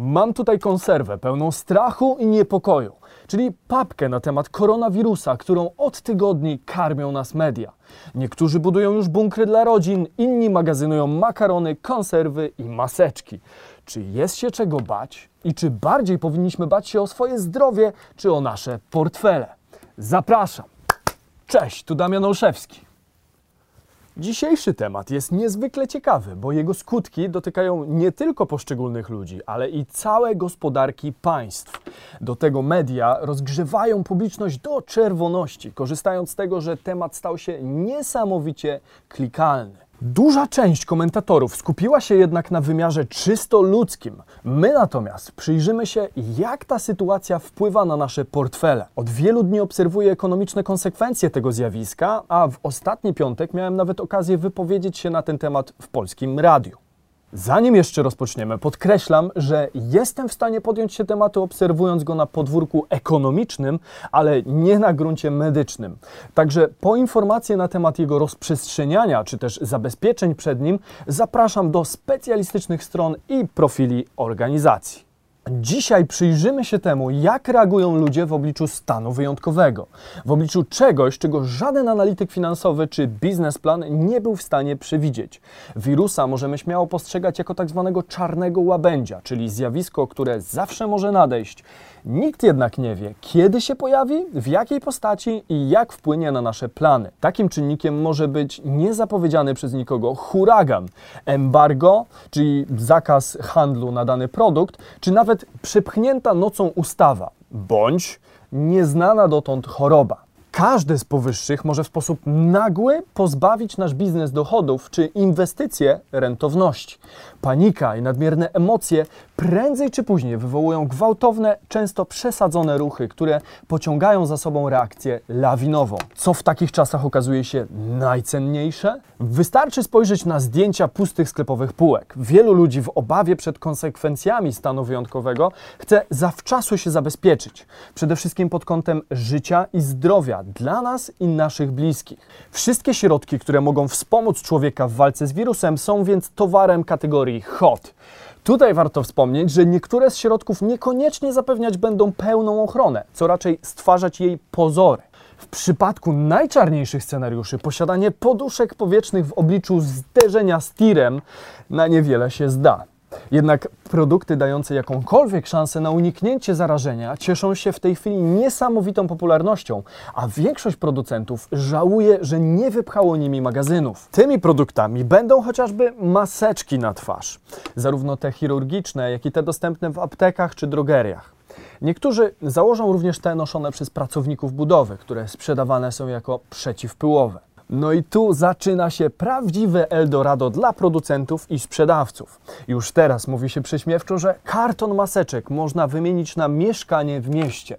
Mam tutaj konserwę pełną strachu i niepokoju, czyli papkę na temat koronawirusa, którą od tygodni karmią nas media. Niektórzy budują już bunkry dla rodzin, inni magazynują makarony, konserwy i maseczki. Czy jest się czego bać i czy bardziej powinniśmy bać się o swoje zdrowie, czy o nasze portfele? Zapraszam. Cześć, tu Damian Olszewski. Dzisiejszy temat jest niezwykle ciekawy, bo jego skutki dotykają nie tylko poszczególnych ludzi, ale i całe gospodarki państw. Do tego media rozgrzewają publiczność do czerwoności, korzystając z tego, że temat stał się niesamowicie klikalny. Duża część komentatorów skupiła się jednak na wymiarze czysto ludzkim. My natomiast przyjrzymy się, jak ta sytuacja wpływa na nasze portfele. Od wielu dni obserwuję ekonomiczne konsekwencje tego zjawiska, a w ostatni piątek miałem nawet okazję wypowiedzieć się na ten temat w polskim radiu. Zanim jeszcze rozpoczniemy, podkreślam, że jestem w stanie podjąć się tematu obserwując go na podwórku ekonomicznym, ale nie na gruncie medycznym. Także po informacje na temat jego rozprzestrzeniania czy też zabezpieczeń przed nim zapraszam do specjalistycznych stron i profili organizacji. Dzisiaj przyjrzymy się temu, jak reagują ludzie w obliczu stanu wyjątkowego, w obliczu czegoś, czego żaden analityk finansowy czy biznesplan nie był w stanie przewidzieć. Wirusa możemy śmiało postrzegać jako tak zwanego czarnego łabędzia, czyli zjawisko, które zawsze może nadejść. Nikt jednak nie wie, kiedy się pojawi, w jakiej postaci i jak wpłynie na nasze plany. Takim czynnikiem może być niezapowiedziany przez nikogo huragan, embargo, czyli zakaz handlu na dany produkt, czy nawet przepchnięta nocą ustawa, bądź nieznana dotąd choroba. Każdy z powyższych może w sposób nagły pozbawić nasz biznes dochodów czy inwestycje rentowności. Panika i nadmierne emocje prędzej czy później wywołują gwałtowne, często przesadzone ruchy, które pociągają za sobą reakcję lawinową. Co w takich czasach okazuje się najcenniejsze? Wystarczy spojrzeć na zdjęcia pustych sklepowych półek. Wielu ludzi w obawie przed konsekwencjami stanu wyjątkowego chce zawczasu się zabezpieczyć. Przede wszystkim pod kątem życia i zdrowia dla nas i naszych bliskich. Wszystkie środki, które mogą wspomóc człowieka w walce z wirusem, są więc towarem kategorii hot. Tutaj warto wspomnieć, że niektóre z środków niekoniecznie zapewniać będą pełną ochronę, co raczej stwarzać jej pozory. W przypadku najczarniejszych scenariuszy posiadanie poduszek powietrznych w obliczu zderzenia z tirem na niewiele się zda. Jednak produkty dające jakąkolwiek szansę na uniknięcie zarażenia cieszą się w tej chwili niesamowitą popularnością, a większość producentów żałuje, że nie wypchało nimi magazynów. Tymi produktami będą chociażby maseczki na twarz, zarówno te chirurgiczne, jak i te dostępne w aptekach czy drogeriach. Niektórzy założą również te noszone przez pracowników budowy, które sprzedawane są jako przeciwpyłowe. No i tu zaczyna się prawdziwe Eldorado dla producentów i sprzedawców. Już teraz mówi się prześmiewczo, że karton maseczek można wymienić na mieszkanie w mieście.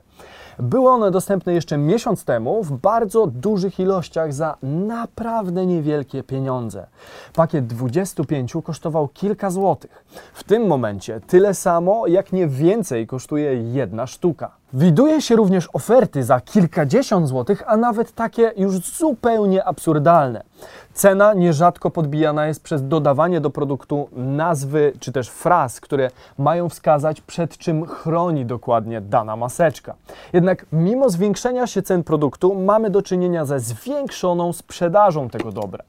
Były one dostępne jeszcze miesiąc temu w bardzo dużych ilościach za naprawdę niewielkie pieniądze. Pakiet 25 kosztował kilka złotych. W tym momencie tyle samo, jak nie więcej kosztuje jedna sztuka. Widuje się również oferty za kilkadziesiąt złotych, a nawet takie już zupełnie absurdalne. Cena nierzadko podbijana jest przez dodawanie do produktu nazwy czy też fraz, które mają wskazać przed czym chroni dokładnie dana maseczka. Jednak mimo zwiększenia się cen produktu mamy do czynienia ze zwiększoną sprzedażą tego dobra.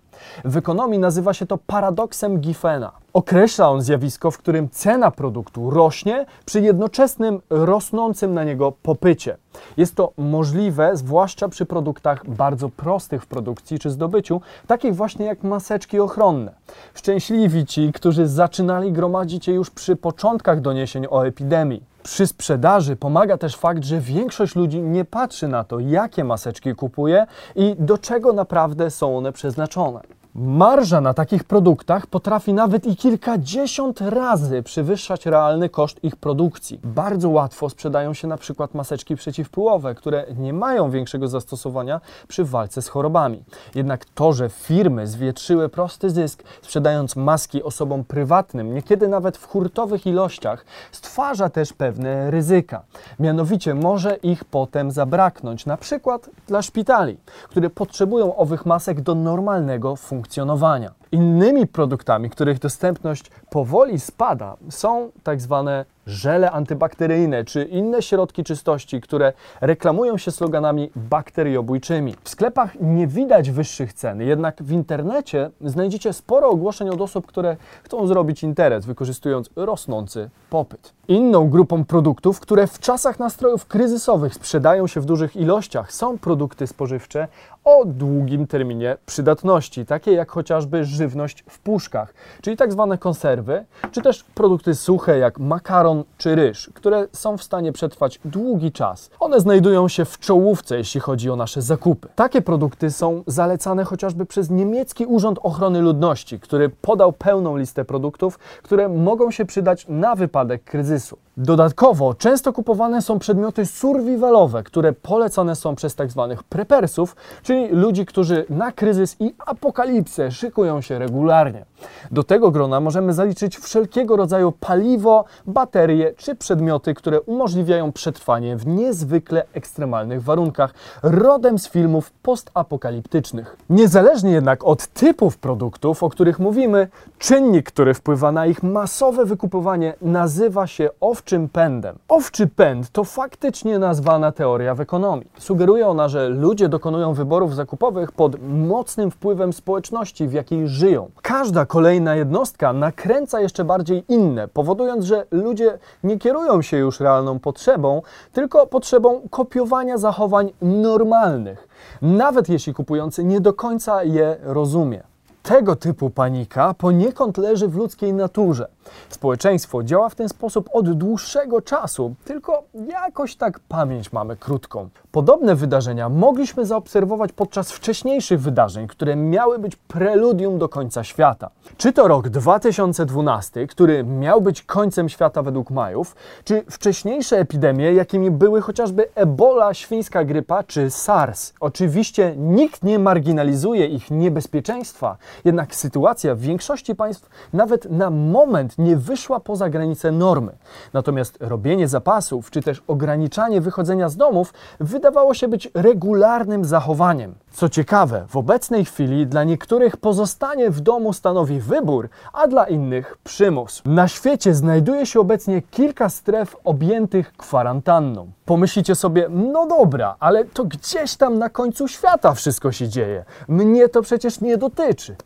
W ekonomii nazywa się to paradoksem Giffena. Określa on zjawisko, w którym cena produktu rośnie przy jednoczesnym rosnącym na niego popycie. Jest to możliwe zwłaszcza przy produktach bardzo prostych w produkcji czy zdobyciu, takich właśnie jak maseczki ochronne. Szczęśliwi ci, którzy zaczynali gromadzić je już przy początkach doniesień o epidemii. Przy sprzedaży pomaga też fakt, że większość ludzi nie patrzy na to, jakie maseczki kupuje i do czego naprawdę są one przeznaczone. Marża na takich produktach potrafi nawet i kilkadziesiąt razy przewyższać realny koszt ich produkcji. Bardzo łatwo sprzedają się na przykład maseczki przeciwpyłowe, które nie mają większego zastosowania przy walce z chorobami. Jednak to, że firmy zwietrzyły prosty zysk, sprzedając maski osobom prywatnym, niekiedy nawet w hurtowych ilościach, stwarza też pewne ryzyka. Mianowicie może ich potem zabraknąć, na przykład dla szpitali, które potrzebują owych masek do normalnego funkcjonowania funkcjonowania. Innymi produktami, których dostępność powoli spada, są tak zwane żele antybakteryjne czy inne środki czystości, które reklamują się sloganami bakteriobójczymi. W sklepach nie widać wyższych cen, jednak w internecie znajdziecie sporo ogłoszeń od osób, które chcą zrobić interes, wykorzystując rosnący popyt. Inną grupą produktów, które w czasach nastrojów kryzysowych sprzedają się w dużych ilościach, są produkty spożywcze o długim terminie przydatności, takie jak chociażby żywność w puszkach, czyli tak zwane konserwy, czy też produkty suche jak makaron czy ryż, które są w stanie przetrwać długi czas. One znajdują się w czołówce, jeśli chodzi o nasze zakupy. Takie produkty są zalecane chociażby przez niemiecki Urząd Ochrony Ludności, który podał pełną listę produktów, które mogą się przydać na wypadek kryzysu. Dodatkowo często kupowane są przedmioty survivalowe, które polecane są przez tak zwanych prepersów, czyli ludzi, którzy na kryzys i apokalipsę szykują się regularnie. Do tego grona możemy zaliczyć wszelkiego rodzaju paliwo, baterie czy przedmioty, które umożliwiają przetrwanie w niezwykle ekstremalnych warunkach, rodem z filmów postapokaliptycznych. Niezależnie jednak od typów produktów, o których mówimy, czynnik, który wpływa na ich masowe wykupywanie, nazywa się owczym pędem. Owczy pęd to faktycznie nazwana teoria w ekonomii. Sugeruje ona, że ludzie dokonują wyborów zakupowych pod mocnym wpływem społeczności, w jakiej żyją. Każda kolejna jednostka nakręca jeszcze bardziej inne, powodując, że ludzie nie kierują się już realną potrzebą, tylko potrzebą kopiowania zachowań normalnych, nawet jeśli kupujący nie do końca je rozumie. Tego typu panika poniekąd leży w ludzkiej naturze. Społeczeństwo działa w ten sposób od dłuższego czasu, tylko jakoś tak pamięć mamy krótką. Podobne wydarzenia mogliśmy zaobserwować podczas wcześniejszych wydarzeń, które miały być preludium do końca świata. Czy to rok 2012, który miał być końcem świata według Majów, czy wcześniejsze epidemie, jakimi były chociażby Ebola, świńska grypa czy SARS. Oczywiście nikt nie marginalizuje ich niebezpieczeństwa, jednak sytuacja w większości państw nawet na moment nie wyszła poza granice normy. Natomiast robienie zapasów czy też ograniczanie wychodzenia z domów wydawało się być regularnym zachowaniem. Co ciekawe, w obecnej chwili dla niektórych pozostanie w domu stanowi wybór, a dla innych przymus. Na świecie znajduje się obecnie kilka stref objętych kwarantanną. Pomyślicie sobie, no dobra, ale to gdzieś tam na końcu świata wszystko się dzieje. Mnie to przecież nie dotyczy.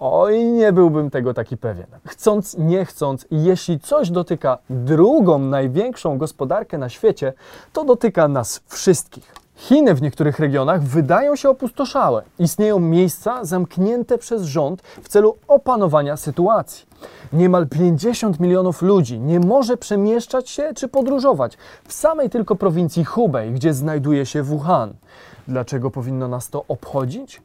Oj, nie byłbym tego taki pewien. Chcąc, nie chcąc, jeśli coś dotyka drugą największą gospodarkę na świecie, to dotyka nas wszystkich. Chiny w niektórych regionach wydają się opustoszałe. Istnieją miejsca zamknięte przez rząd w celu opanowania sytuacji. Niemal 50 milionów ludzi nie może przemieszczać się czy podróżować w samej tylko prowincji Hubei, gdzie znajduje się Wuhan. Dlaczego powinno nas to obchodzić?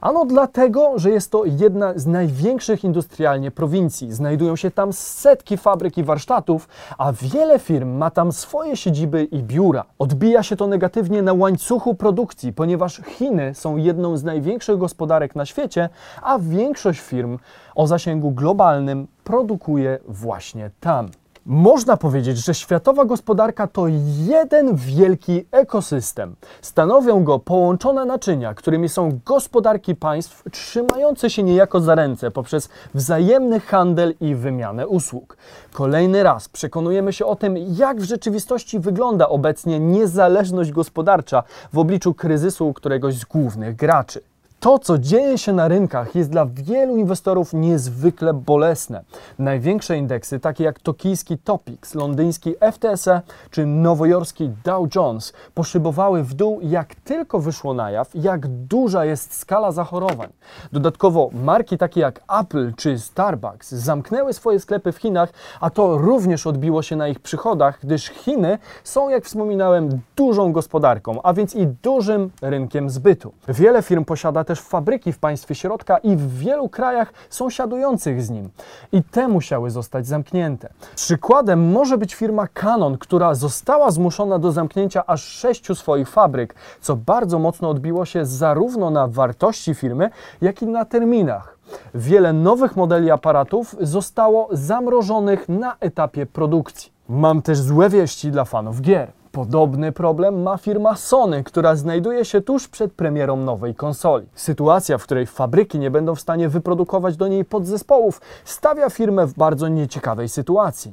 Ano dlatego, że jest to jedna z największych industrialnie prowincji. Znajdują się tam setki fabryk i warsztatów, a wiele firm ma tam swoje siedziby i biura. Odbija się to negatywnie na łańcuchu produkcji, ponieważ Chiny są jedną z największych gospodarek na świecie, a większość firm o zasięgu globalnym produkuje właśnie tam. Można powiedzieć, że światowa gospodarka to jeden wielki ekosystem. Stanowią go połączone naczynia, którymi są gospodarki państw trzymające się niejako za ręce poprzez wzajemny handel i wymianę usług. Kolejny raz przekonujemy się o tym, jak w rzeczywistości wygląda obecnie niezależność gospodarcza w obliczu kryzysu któregoś z głównych graczy. To, co dzieje się na rynkach, jest dla wielu inwestorów niezwykle bolesne. Największe indeksy, takie jak tokijski Topix, londyński FTSE czy nowojorski Dow Jones, poszybowały w dół, jak tylko wyszło na jaw, jak duża jest skala zachorowań. Dodatkowo marki takie jak Apple czy Starbucks zamknęły swoje sklepy w Chinach, a to również odbiło się na ich przychodach, gdyż Chiny są, jak wspominałem, dużą gospodarką, a więc i dużym rynkiem zbytu. Wiele firm posiada też fabryki w państwie środka i w wielu krajach sąsiadujących z nim. I te musiały zostać zamknięte. Przykładem może być firma Canon, która została zmuszona do zamknięcia aż sześciu swoich fabryk, co bardzo mocno odbiło się zarówno na wartości firmy, jak i na terminach. Wiele nowych modeli aparatów zostało zamrożonych na etapie produkcji. Mam też złe wieści dla fanów gier. Podobny problem ma firma Sony, która znajduje się tuż przed premierą nowej konsoli. Sytuacja, w której fabryki nie będą w stanie wyprodukować do niej podzespołów, stawia firmę w bardzo nieciekawej sytuacji.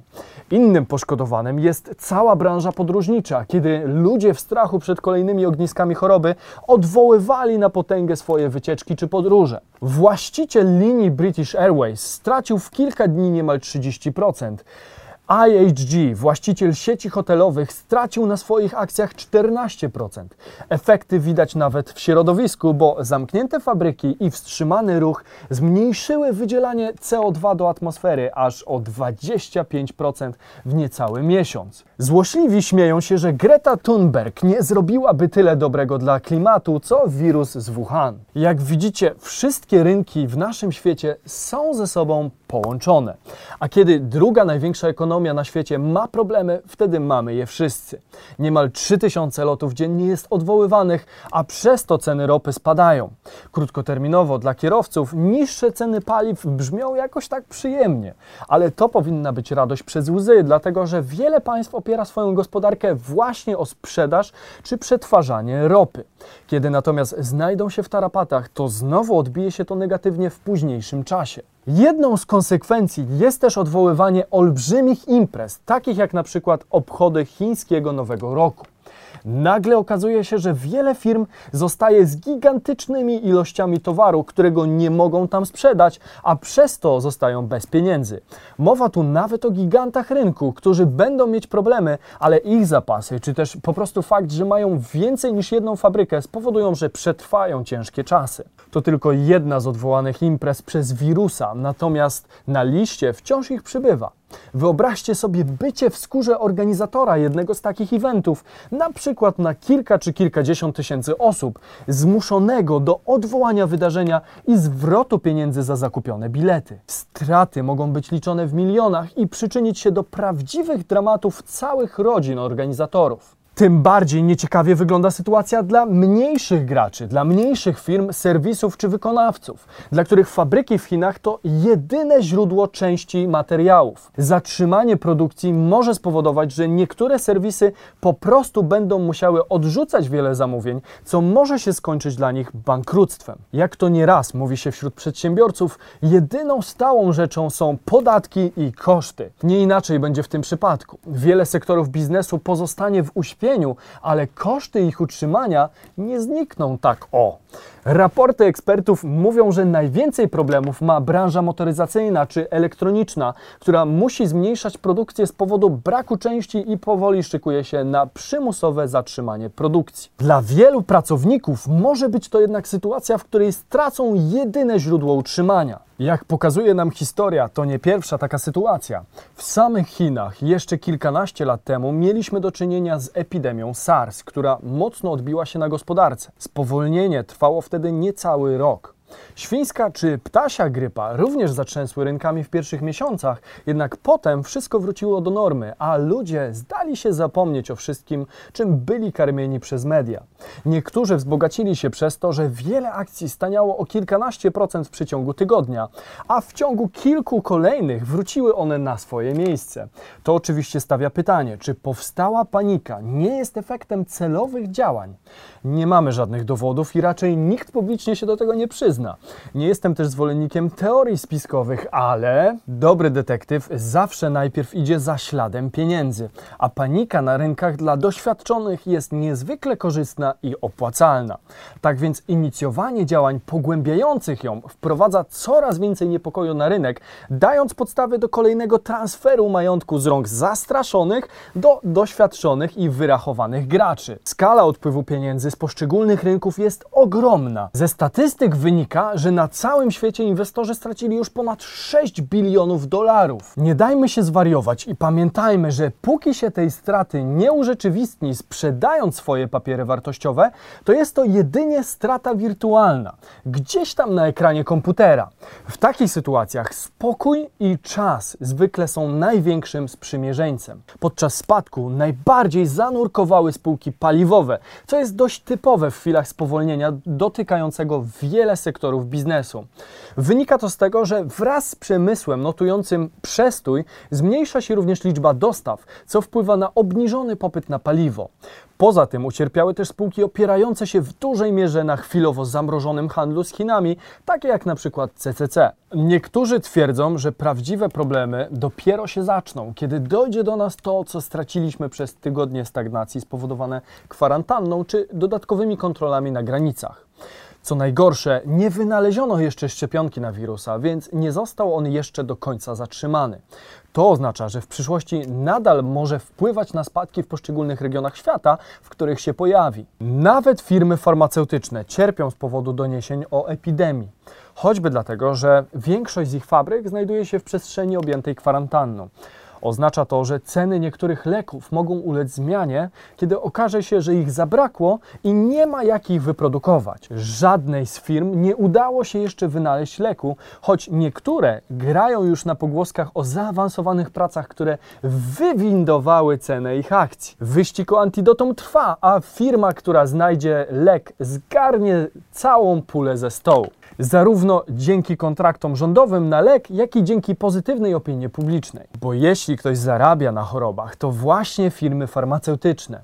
Innym poszkodowanym jest cała branża podróżnicza, kiedy ludzie w strachu przed kolejnymi ogniskami choroby odwoływali na potęgę swoje wycieczki czy podróże. Właściciel linii British Airways stracił w kilka dni niemal 30%. IHG, właściciel sieci hotelowych, stracił na swoich akcjach 14%. Efekty widać nawet w środowisku, bo zamknięte fabryki i wstrzymany ruch zmniejszyły wydzielanie CO2 do atmosfery aż o 25% w niecały miesiąc. Złośliwi śmieją się, że Greta Thunberg nie zrobiłaby tyle dobrego dla klimatu, co wirus z Wuhan. Jak widzicie, wszystkie rynki w naszym świecie są ze sobą połączone. A kiedy druga największa ekonomia na świecie ma problemy, wtedy mamy je wszyscy. Niemal 3000 lotów dziennie jest odwoływanych, a przez to ceny ropy spadają. Krótkoterminowo dla kierowców niższe ceny paliw brzmią jakoś tak przyjemnie, ale to powinna być radość przez łzy, dlatego że wiele państw opiera swoją gospodarkę właśnie o sprzedaż czy przetwarzanie ropy. Kiedy natomiast znajdą się w tarapatach, to znowu odbije się to negatywnie w późniejszym czasie. Jedną z konsekwencji jest też odwoływanie olbrzymich imprez, takich jak na przykład obchody chińskiego Nowego Roku nagle okazuje się, że wiele firm zostaje z gigantycznymi ilościami towaru, którego nie mogą tam sprzedać, a przez to zostają bez pieniędzy. Mowa tu nawet o gigantach rynku, którzy będą mieć problemy, ale ich zapasy, czy też po prostu fakt, że mają więcej niż jedną fabrykę, spowodują, że przetrwają ciężkie czasy. To tylko jedna z odwołanych imprez przez wirusa, natomiast na liście wciąż ich przybywa. Wyobraźcie sobie bycie w skórze organizatora jednego z takich eventów, na przykład na kilka czy kilkadziesiąt tysięcy osób, zmuszonego do odwołania wydarzenia i zwrotu pieniędzy za zakupione bilety. Straty mogą być liczone w milionach i przyczynić się do prawdziwych dramatów całych rodzin organizatorów. Tym bardziej nieciekawie wygląda sytuacja dla mniejszych graczy, dla mniejszych firm, serwisów czy wykonawców, dla których fabryki w Chinach to jedyne źródło części materiałów. Zatrzymanie produkcji może spowodować, że niektóre serwisy po prostu będą musiały odrzucać wiele zamówień, co może się skończyć dla nich bankructwem. Jak to nieraz mówi się wśród przedsiębiorców, jedyną stałą rzeczą są podatki i koszty. Nie inaczej będzie w tym przypadku. Wiele sektorów biznesu pozostanie w ale koszty ich utrzymania nie znikną tak o. Raporty ekspertów mówią, że najwięcej problemów ma branża motoryzacyjna czy elektroniczna, która musi zmniejszać produkcję z powodu braku części i powoli szykuje się na przymusowe zatrzymanie produkcji. Dla wielu pracowników może być to jednak sytuacja, w której stracą jedyne źródło utrzymania. Jak pokazuje nam historia, to nie pierwsza taka sytuacja. W samych Chinach jeszcze kilkanaście lat temu mieliśmy do czynienia z epidemią SARS, która mocno odbiła się na gospodarce. Spowolnienie trwało wtedy niecały rok. Świńska czy ptasia grypa również zatrzęsły rynkami w pierwszych miesiącach, jednak potem wszystko wróciło do normy, a ludzie zdali się zapomnieć o wszystkim, czym byli karmieni przez media. Niektórzy wzbogacili się przez to, że wiele akcji staniało o kilkanaście procent w przeciągu tygodnia, a w ciągu kilku kolejnych wróciły one na swoje miejsce. To oczywiście stawia pytanie, czy powstała panika nie jest efektem celowych działań? Nie mamy żadnych dowodów i raczej nikt publicznie się do tego nie przyzna. Nie jestem też zwolennikiem teorii spiskowych, ale dobry detektyw zawsze najpierw idzie za śladem pieniędzy, a panika na rynkach dla doświadczonych jest niezwykle korzystna i opłacalna. Tak więc inicjowanie działań pogłębiających ją wprowadza coraz więcej niepokoju na rynek, dając podstawy do kolejnego transferu majątku z rąk zastraszonych do doświadczonych i wyrachowanych graczy. Skala odpływu pieniędzy z poszczególnych rynków jest ogromna. Ze statystyk wynika, że na całym świecie inwestorzy stracili już ponad 6 bilionów dolarów. Nie dajmy się zwariować i pamiętajmy, że póki się tej straty nie urzeczywistni, sprzedając swoje papiery wartościowe, to jest to jedynie strata wirtualna, gdzieś tam na ekranie komputera. W takich sytuacjach spokój i czas zwykle są największym sprzymierzeńcem. Podczas spadku najbardziej zanurkowały spółki paliwowe, co jest dość typowe w chwilach spowolnienia dotykającego wiele sektorów sektorów biznesu. Wynika to z tego, że wraz z przemysłem notującym przestój zmniejsza się również liczba dostaw, co wpływa na obniżony popyt na paliwo. Poza tym ucierpiały też spółki opierające się w dużej mierze na chwilowo zamrożonym handlu z Chinami, takie jak na przykład CCC. Niektórzy twierdzą, że prawdziwe problemy dopiero się zaczną, kiedy dojdzie do nas to, co straciliśmy przez tygodnie stagnacji spowodowane kwarantanną czy dodatkowymi kontrolami na granicach. Co najgorsze, nie wynaleziono jeszcze szczepionki na wirusa, więc nie został on jeszcze do końca zatrzymany. To oznacza, że w przyszłości nadal może wpływać na spadki w poszczególnych regionach świata, w których się pojawi. Nawet firmy farmaceutyczne cierpią z powodu doniesień o epidemii. Choćby dlatego, że większość z ich fabryk znajduje się w przestrzeni objętej kwarantanną. Oznacza to, że ceny niektórych leków mogą ulec zmianie, kiedy okaże się, że ich zabrakło i nie ma jak ich wyprodukować. Żadnej z firm nie udało się jeszcze wynaleźć leku, choć niektóre grają już na pogłoskach o zaawansowanych pracach, które wywindowały cenę ich akcji. Wyścig o antidotum trwa, a firma, która znajdzie lek, zgarnie całą pulę ze stołu zarówno dzięki kontraktom rządowym na lek, jak i dzięki pozytywnej opinii publicznej. Bo jeśli ktoś zarabia na chorobach, to właśnie firmy farmaceutyczne.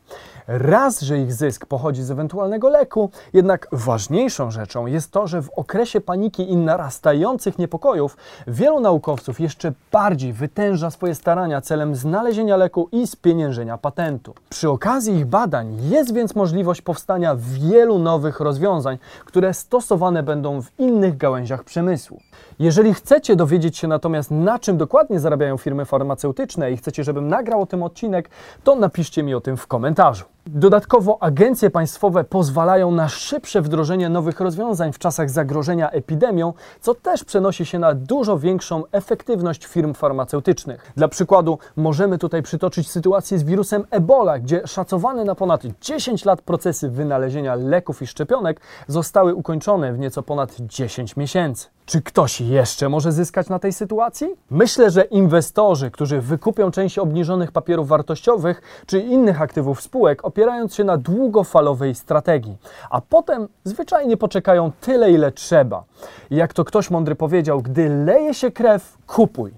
Raz, że ich zysk pochodzi z ewentualnego leku, jednak ważniejszą rzeczą jest to, że w okresie paniki i narastających niepokojów wielu naukowców jeszcze bardziej wytęża swoje starania celem znalezienia leku i spieniężenia patentu. Przy okazji ich badań jest więc możliwość powstania wielu nowych rozwiązań, które stosowane będą w innych gałęziach przemysłu. Jeżeli chcecie dowiedzieć się natomiast, na czym dokładnie zarabiają firmy farmaceutyczne i chcecie, żebym nagrał o tym odcinek, to napiszcie mi o tym w komentarzu. Dodatkowo agencje państwowe pozwalają na szybsze wdrożenie nowych rozwiązań w czasach zagrożenia epidemią, co też przenosi się na dużo większą efektywność firm farmaceutycznych. Dla przykładu możemy tutaj przytoczyć sytuację z wirusem Ebola, gdzie szacowane na ponad 10 lat procesy wynalezienia leków i szczepionek zostały ukończone w nieco ponad 10 miesięcy. Czy ktoś jeszcze może zyskać na tej sytuacji? Myślę, że inwestorzy, którzy wykupią część obniżonych papierów wartościowych czy innych aktywów spółek, opierając się na długofalowej strategii, a potem zwyczajnie poczekają tyle, ile trzeba. Jak to ktoś mądry powiedział, gdy leje się krew, kupuj.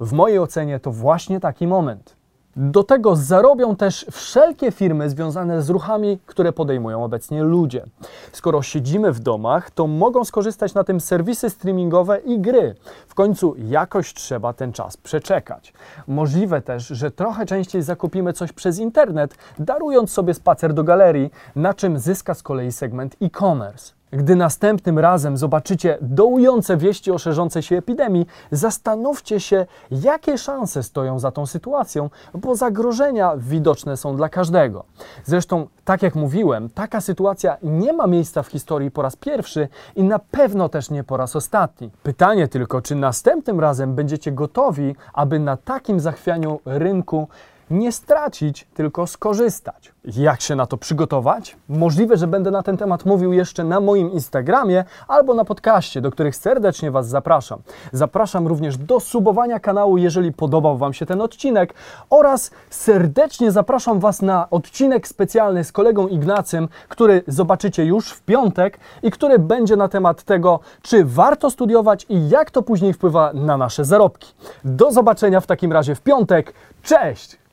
W mojej ocenie to właśnie taki moment. Do tego zarobią też wszelkie firmy związane z ruchami, które podejmują obecnie ludzie. Skoro siedzimy w domach, to mogą skorzystać na tym serwisy streamingowe i gry. W końcu jakoś trzeba ten czas przeczekać. Możliwe też, że trochę częściej zakupimy coś przez internet, darując sobie spacer do galerii, na czym zyska z kolei segment e-commerce. Gdy następnym razem zobaczycie dołujące wieści o szerzącej się epidemii, zastanówcie się, jakie szanse stoją za tą sytuacją, bo zagrożenia widoczne są dla każdego. Zresztą, tak jak mówiłem, taka sytuacja nie ma miejsca w historii po raz pierwszy i na pewno też nie po raz ostatni. Pytanie tylko, czy następnym razem będziecie gotowi, aby na takim zachwianiu rynku nie stracić, tylko skorzystać. Jak się na to przygotować? Możliwe, że będę na ten temat mówił jeszcze na moim Instagramie albo na podcaście, do których serdecznie Was zapraszam. Zapraszam również do subowania kanału, jeżeli podobał Wam się ten odcinek oraz serdecznie zapraszam Was na odcinek specjalny z kolegą Ignacym, który zobaczycie już w piątek i który będzie na temat tego, czy warto studiować i jak to później wpływa na nasze zarobki. Do zobaczenia w takim razie w piątek. Cześć!